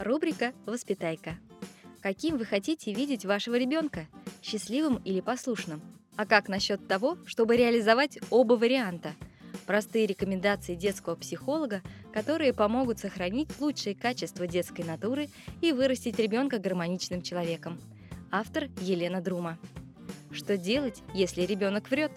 Рубрика «Воспитайка». Каким вы хотите видеть вашего ребенка? Счастливым или послушным? А как насчет того, чтобы реализовать оба варианта? Простые рекомендации детского психолога, которые помогут сохранить лучшие качества детской натуры и вырастить ребенка гармоничным человеком. Автор Елена Друма. Что делать, если ребенок врет?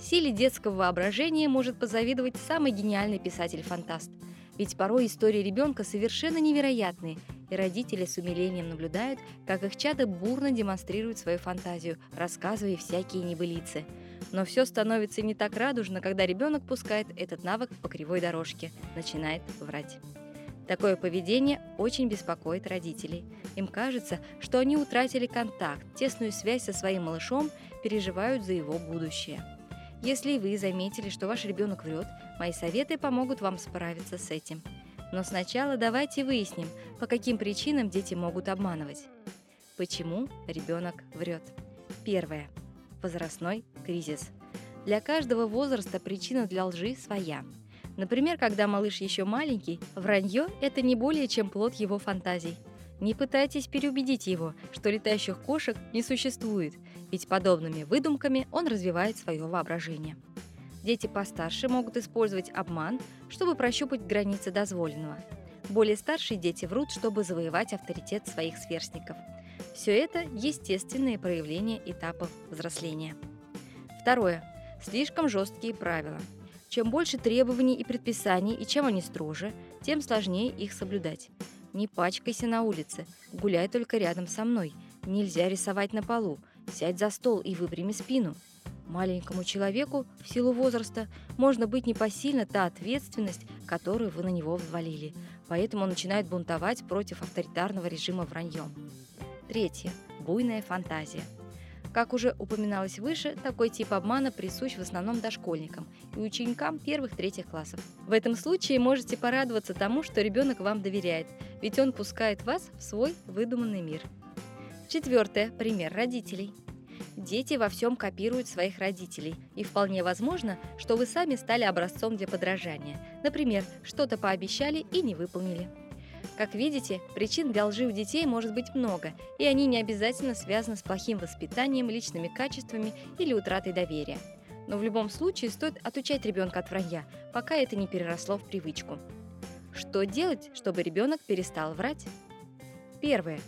Силе детского воображения может позавидовать самый гениальный писатель-фантаст. Ведь порой истории ребенка совершенно невероятные, и родители с умилением наблюдают, как их чадо бурно демонстрирует свою фантазию, рассказывая всякие небылицы. Но все становится не так радужно, когда ребенок пускает этот навык по кривой дорожке, начинает врать. Такое поведение очень беспокоит родителей. Им кажется, что они утратили контакт, тесную связь со своим малышом, переживают за его будущее. Если вы заметили, что ваш ребенок врет, мои советы помогут вам справиться с этим. Но сначала давайте выясним, по каким причинам дети могут обманывать. Почему ребенок врет? Первое. Возрастной кризис. Для каждого возраста причина для лжи своя. Например, когда малыш еще маленький, вранье – это не более чем плод его фантазий. Не пытайтесь переубедить его, что летающих кошек не существует, ведь подобными выдумками он развивает свое воображение. Дети постарше могут использовать обман, чтобы прощупать границы дозволенного. Более старшие дети врут, чтобы завоевать авторитет своих сверстников. Все это – естественные проявления этапов взросления. Второе. Слишком жесткие правила. Чем больше требований и предписаний, и чем они строже, тем сложнее их соблюдать. Не пачкайся на улице, гуляй только рядом со мной. Нельзя рисовать на полу, Сядь за стол и выпрями спину. Маленькому человеку в силу возраста можно быть непосильна та ответственность, которую вы на него взвалили, поэтому он начинает бунтовать против авторитарного режима враньем. Третье. Буйная фантазия. Как уже упоминалось выше, такой тип обмана присущ в основном дошкольникам и ученикам первых-третьих классов. В этом случае можете порадоваться тому, что ребенок вам доверяет, ведь он пускает вас в свой выдуманный мир – Четвертое. Пример родителей. Дети во всем копируют своих родителей, и вполне возможно, что вы сами стали образцом для подражания. Например, что-то пообещали и не выполнили. Как видите, причин для лжи у детей может быть много, и они не обязательно связаны с плохим воспитанием, личными качествами или утратой доверия. Но в любом случае стоит отучать ребенка от вранья, пока это не переросло в привычку. Что делать, чтобы ребенок перестал врать? Первое.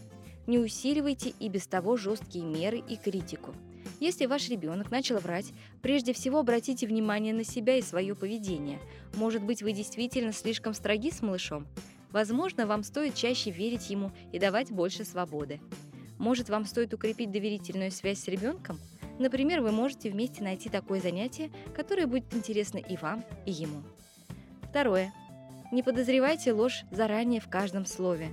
Не усиливайте и без того жесткие меры и критику. Если ваш ребенок начал врать, прежде всего обратите внимание на себя и свое поведение. Может быть, вы действительно слишком строги с малышом? Возможно, вам стоит чаще верить ему и давать больше свободы. Может, вам стоит укрепить доверительную связь с ребенком? Например, вы можете вместе найти такое занятие, которое будет интересно и вам, и ему. Второе. Не подозревайте ложь заранее в каждом слове.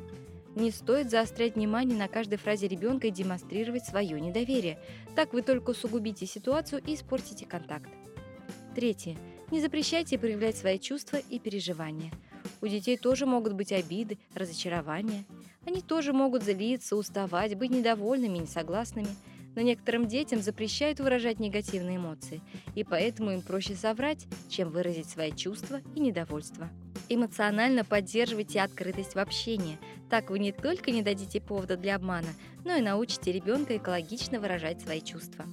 Не стоит заострять внимание на каждой фразе ребенка и демонстрировать свое недоверие. Так вы только усугубите ситуацию и испортите контакт. Третье. Не запрещайте проявлять свои чувства и переживания. У детей тоже могут быть обиды, разочарования. Они тоже могут злиться, уставать, быть недовольными, несогласными. Но некоторым детям запрещают выражать негативные эмоции, и поэтому им проще соврать, чем выразить свои чувства и недовольство. Эмоционально поддерживайте открытость в общении. Так вы не только не дадите повода для обмана, но и научите ребенка экологично выражать свои чувства.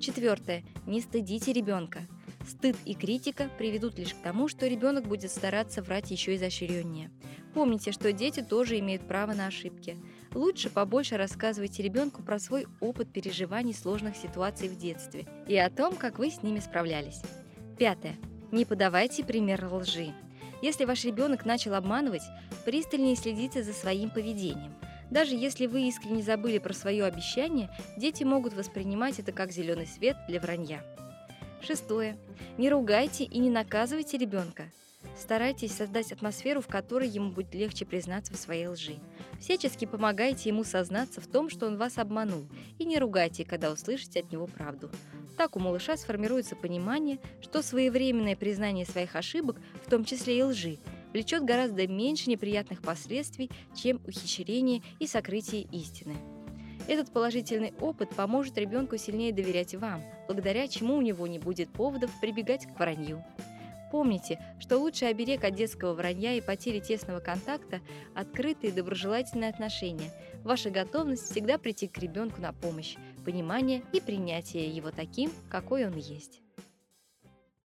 Четвертое. Не стыдите ребенка. Стыд и критика приведут лишь к тому, что ребенок будет стараться врать еще изощреннее. Помните, что дети тоже имеют право на ошибки. Лучше побольше рассказывайте ребенку про свой опыт переживаний сложных ситуаций в детстве и о том, как вы с ними справлялись. Пятое. Не подавайте пример лжи. Если ваш ребенок начал обманывать, пристальнее следите за своим поведением. Даже если вы искренне забыли про свое обещание, дети могут воспринимать это как зеленый свет для вранья. Шестое. Не ругайте и не наказывайте ребенка. Старайтесь создать атмосферу, в которой ему будет легче признаться в своей лжи. Всячески помогайте ему сознаться в том, что он вас обманул, и не ругайте, когда услышите от него правду. Так у малыша сформируется понимание, что своевременное признание своих ошибок, в том числе и лжи, влечет гораздо меньше неприятных последствий, чем ухищрение и сокрытие истины. Этот положительный опыт поможет ребенку сильнее доверять вам, благодаря чему у него не будет поводов прибегать к вранью. Помните, что лучший оберег от детского вранья и потери тесного контакта – открытые доброжелательные отношения, ваша готовность всегда прийти к ребенку на помощь, понимание и принятие его таким, какой он есть.